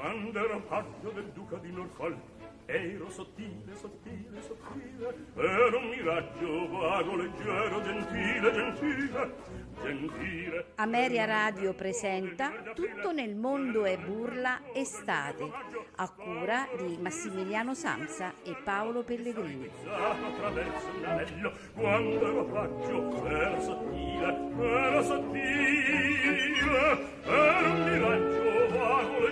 Quando ero paggio del duca di Norfolk Ero sottile, sottile, sottile Ero un miraggio vago, leggero, gentile, gentile, gentile Ameria Radio presenta Tutto nel mondo è burla estate a cura di Massimiliano Samsa e Paolo Pellegrini. attraverso un anello Quando ero paggio ero sottile, ero sottile Ero un miraggio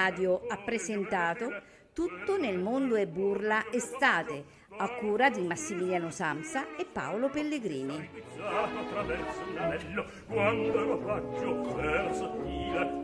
Radio ha presentato Tutto nel mondo è burla estate a cura di Massimiliano Samsa e Paolo Pellegrini. quando ero raggio, era sottile,